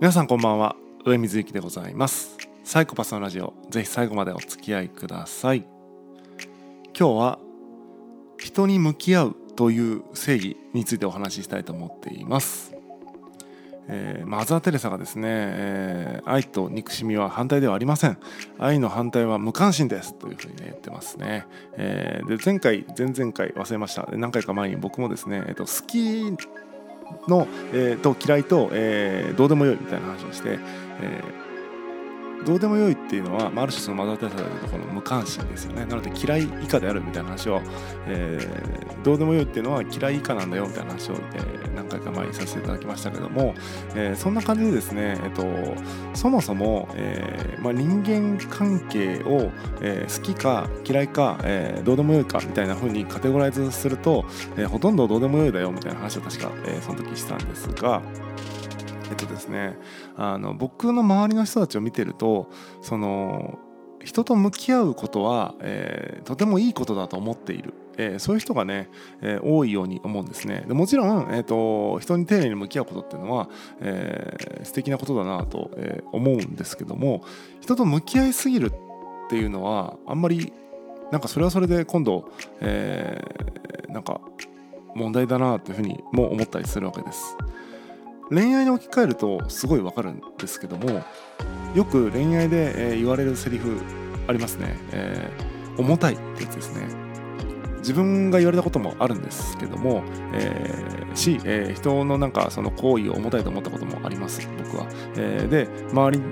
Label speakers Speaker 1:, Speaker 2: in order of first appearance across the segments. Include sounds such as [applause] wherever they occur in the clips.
Speaker 1: 皆さんこんばんは。上水幸でございます。サイコパスのラジオ。ぜひ最後までお付き合いください。今日は人に向き合うという正義についてお話ししたいと思っています。えー、マザー・テレサがですね、えー、愛と憎しみは反対ではありません。愛の反対は無関心ですというふうにね言ってますね、えー、で前回前々回忘れました。何回か前に僕もですね、えーと好きの、えー、と嫌いと、えー、どうでもよいみたいな話をして、えー、どうでもよいっていうのは、まあ、ある種そのマザー・テレサでいうとこの無関心ですよね。なので嫌い以下であるみたいな話を、えー、どうでもよいっていうのは嫌い以下なんだよみたいな話を、えー、何回か前にさせていただきましたけども、えー、そんな感じでですね、えっと、そもそも、えーまあ、人間関係を、えー、好きか嫌いか、えー、どうでもよいかみたいな風にカテゴライズすると、えー、ほとんどどうでもよいだよみたいな話を確か、えー、その時したんですが、とですね、あの僕の周りの人たちを見てるとその人と向き合うことは、えー、とてもいいことだと思っている、えー、そういう人がね、えー、多いように思うんですね。でもちろん、えーと、人に丁寧に向き合うことっていうのは、えー、素敵なことだなと、え思うんですけども人と向き合いすぎるっていうのはあんまりなんかそれはそれで今度、えー、なんか問題だなというふうにも思ったりするわけです。恋愛に置き換えるとすごいわかるんですけどもよく恋愛で、え言われるセリフありますね、えー、重たいってやつですね。自分が言われたこともあるんですけども、えー、し、えー、人のなんかその行為を重たいと思ったこともあります僕は、えー、で周り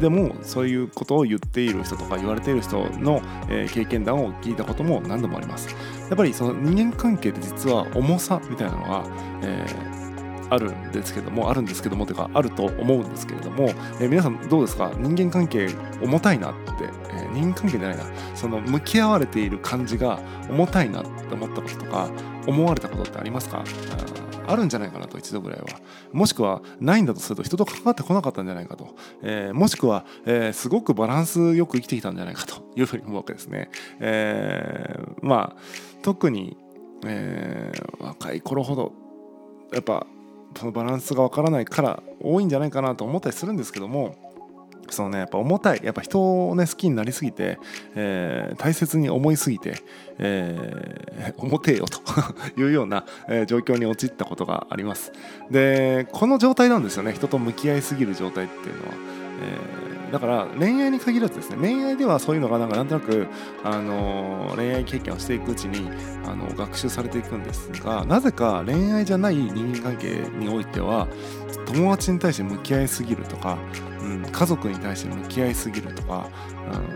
Speaker 1: でもそういうことを言っている人とか言われている人の、え経験談を聞いたことも何度もあります。やっぱりその人間関係って実は重さみたいなのが、えーあるんですけどもあるんですけどもというかあると思うんですけれども、えー、皆さんどうですか？人間関係重たいなって、えー、人間関係じゃないな。その向き合われている感じが重たいなって思ったこととか思われたことってありますか？あるんじゃないかなと一度ぐらいは。もしくはないんだとすると人と関わってこなかったんじゃないかと、えー、もしくは、えー、すごくバランスよく生きてきたんじゃないかというふうに思うわけですね、えー、まあ特に、えー、若い頃ほどやっぱそのバランスがわからないから多いんじゃないかなと思ったりするんですけどもそのねやっぱ重たいやっぱ人をね好きになりすぎて、えー、大切に思いすぎて、えー、[laughs] 重てえよと [laughs] いうような、えー、状況に陥ったことがあります。でこの状態なんですよね。人と向き合いすぎる状態っていうのは、だから恋愛に限らずですね恋愛ではそういうのがなんかなんとなく、あの恋愛経験をしていくうちにあの学習されていくんですがなぜか恋愛じゃない人間関係においては友達に対して向き合いすぎるとか、うん、家族に対して向き合いすぎるとか、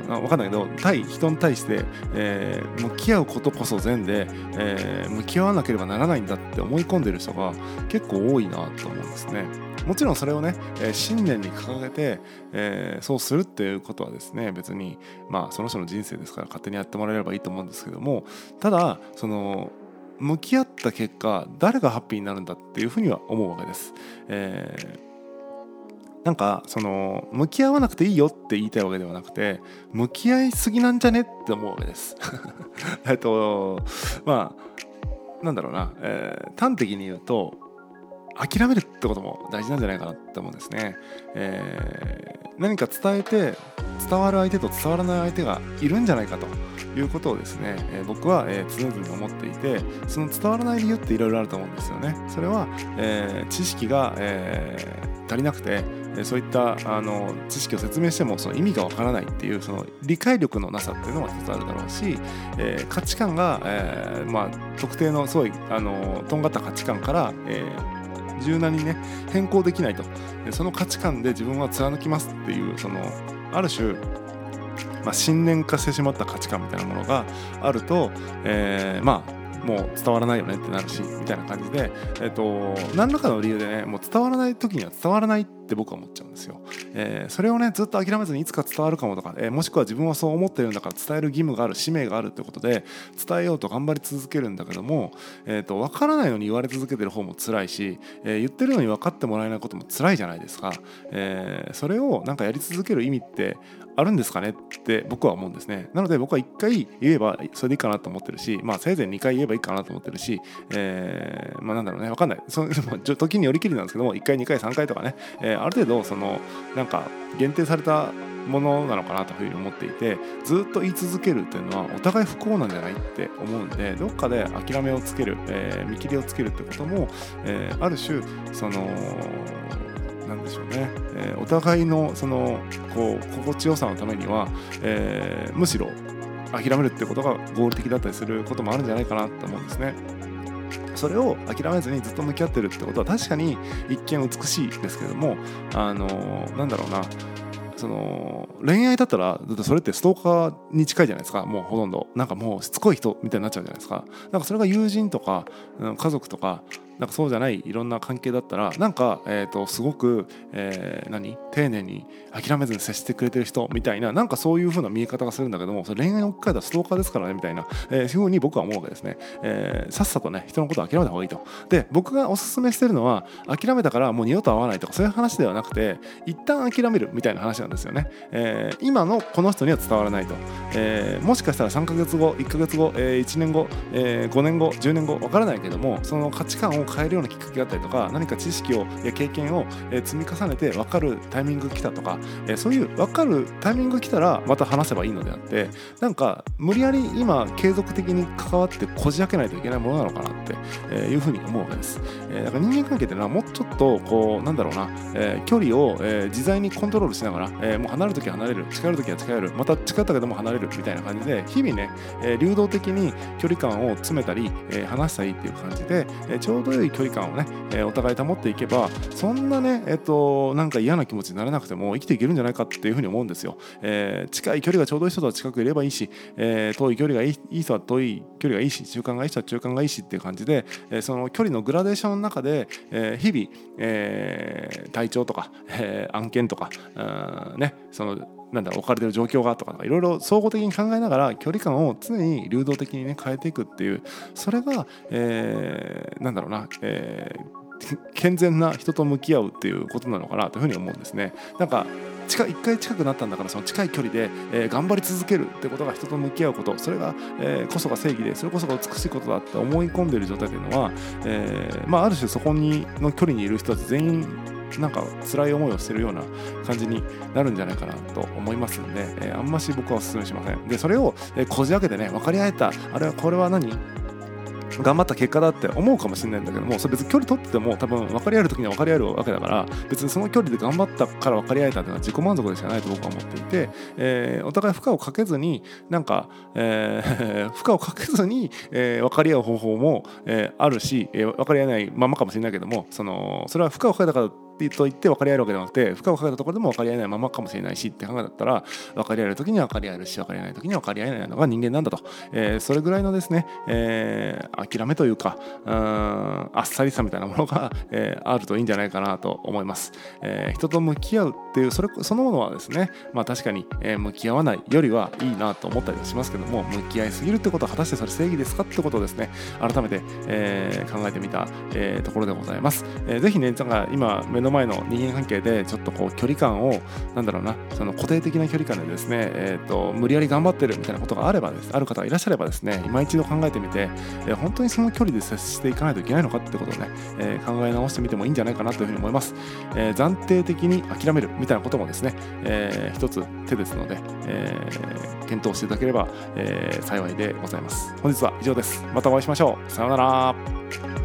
Speaker 1: うん、分かんないけど対人に対して、えー、向き合うことこそ善で、えー、向き合わなければならないんだって思い込んでる人が結構多いなと思うんですね。もちろんそれをね、えー、信念に掲げて、えー、そうするっていうことはですね別にまあその人の人生ですから勝手にやってもらえればいいと思うんですけどもただその向き合った結果誰がハッピーになるんだっていうふうには思うわけです。えーなんかその向き合わなくていいよって言いたいわけではなくて向き合いすぎなんじゃねって思うわけです。[laughs] えっとまあなんだろうな、えー、端的に言うと諦めるってことも大事なんじゃないかなって思うんですね。えー、何か伝えて伝わる相手と伝わらない相手がいるんじゃないかということをですね、えー、僕は、えー、常々思っていてその伝わらない理由っていろいろあると思うんですよね。それは、えー、知識が、え足りなくてそういったあの知識を説明してもその意味がわからないっていうその理解力のなさっていうのが一つあるだろうし、えー、価値観が、えーまあ、特定のすごいあのとんがった価値観から、えー柔軟にね変更できないと。その価値観で自分は貫きますっていうそのある種まあ、信念化してしまった価値観みたいなものがあると、えー、まあもう伝わらないよねってなるしみたいな感じで、えっと、何らかの理由でねもう伝わらない時には伝わらないって僕は思っちゃうんですよ。えー、それをねずっと諦めずにいつか伝わるかもとか、えー、もしくは自分はそう思ってるんだから伝える義務がある使命があるってことで伝えようと頑張り続けるんだけども、えーと、分からないのに言われ続けてる方も辛いし、えー、言ってるのに分かってもらえないことも辛いじゃないですか。えー、それをなんかやり続ける意味ってあるんですかねって僕は思うんですね。なので僕は1回言えばそれでいいかなと思ってるし、まあせいぜい2回言えばいいかなと思ってるし、えー、まあなんだろうね、わかんない。そ [laughs] 時によりきりなんですけども、1回、2回、3回とかね、え、ある程度そのなんか限定されたものなのかなというふうに思っていてずっと言い続けるっていうのはお互い不幸なんじゃないって思うんでどっかで諦めをつける、えー、見切りをつけるってことも、えー、ある種そのなんでしょうね、えー、お互いのそのこう心地よさのためには、えー、むしろ諦めるってことが合理的だったりすることもあるんじゃないかなと思うんですね。それを諦めずにずっと向き合ってるってことは確かに一見美しいですけれどもあのなんだろうな。その恋愛だったらだってそれってストーカーに近いじゃないですか。もうほとんど。なんかもうしつこい人みたいになっちゃうじゃないですか。なんかそれが友人とか家族とかなんかそうじゃないいろんな関係だったらなんか、えーと、すごく、えー、何？丁寧に諦めずに接してくれてる人みたいななんかそういう風な見え方がするんだけどもそれ恋愛に置き換えたストーカーですからねみたいな、えー、そういう風に僕は思うわけですね、えー、さっさとね人のことを諦めた方がいいと。で僕がおすすめしてるのは諦めたからもう二度と会わないとかそういう話ではなくて一旦諦めるみたいな話なんですよね、えー、今のこの人には伝わらないと、えー、もしかしたら3ヶ月後1ヶ月後、えー、1年後、えー、5年後10年後わからないけどもその価値観を変えるようなきっかけがあったりとか何か知識を経験を積み重ねて分かるタイミングが来たとかそういう分かるタイミングが来たらまた話せばいいのであってなんか無理やり今継続的に関わってこじ開けないといけないものなのかなっていうふうに思うわけです。だから人間関係ってのはもうちょっとこうなんだろうな距離を自在にコントロールしながらもう離れるときは離れる近寄るときは近寄るまた近寄ったけども離れるみたいな感じで日々ね流動的に距離感を詰めたり離したりっていう感じでちょうどい距離感をねえ、お互い保っていけばそんなねえっ、となんか嫌な気持ちにならなくても生きていけるんじゃないかっていうふうに思うんですよ、えー、近い距離がちょうどいい人とは近くいればいいし、えー、遠い距離がいい人は遠い距離がいいし中間がいい人は中間がいいしっていう感じで、え、その距離のグラデーションの中で、え、日々、え、体調とか、え、案件とか、ねそのなんだ置かれてる状況がとかいろいろ総合的に考えながら距離感を常に流動的にね変えていくっていうそれが、えー、なんだろうな、えー、健全な人と向き合うっていうことなのかなというふうに思うんですね。なんか一回近くなったんだからその近い距離で、えー、頑張り続けるってことが人と向き合うことそれが、えー、こそが正義でそれこそが美しいことだって思い込んでる状態というのは、えーまあ、ある種そこにの距離にいる人たち全員なんか辛い思いをしてるような感じになるんじゃないかなと思いますんで、えー、あんまし僕はお勧めしません。でそれを、え、こじ開けてね分かり合えたあれはこれは何？頑張った結果だって思うかもしれないんだけどもそれ別に距離取ってても多分分かり合える時には分かり合えるわけだから別にその距離で頑張ったから分かり合えたっていうのは自己満足でしかないと僕は思っていて、えー、お互い負荷をかけずになんか、えー、[laughs] 負荷をかけずに、えー、分かり合う方法も、えー、あるし、えー、分かり合えないままかもしれないけどもそのそれは負荷をかけたからと言って分かり合えるわけではなくて負荷をかけたところでも分かり合えないままかもしれないしって考えだったら分かり合える時には分かり合えるし分かり合えない時には分かり合えないのが人間なんだと、えー、それぐらいのですね、えー、諦めというかうんあっさりさみたいなものが、えー、あるといいんじゃないかなと思います、えー、人と向き合うっていうそれそのものはですねまあ確かに、えー、向き合わないよりはいいなと思ったりしますけども向き合いすぎるってことは果たしてそれ正義ですかってことをですね改めて、えー、考えてみた、えー、ところでございます、えー、ぜひねなんか今目のの前の人間関係でちょっとこう距離感をなんだろうなその固定的な距離感でですね、えーと、無理やり頑張ってるみたいなことがあればですある方がいらっしゃればですね今一度考えてみて、えー、本当にその距離で接していかないといけないのかってことをね、えー、考え直してみてもいいんじゃないかなというふうに思います、えー、暫定的に諦めるみたいなこともですね、えー、一つ手ですので、えー、検討していただければ、えー、幸いでございます。本日は以上です。またお会いしましょう。さようなら。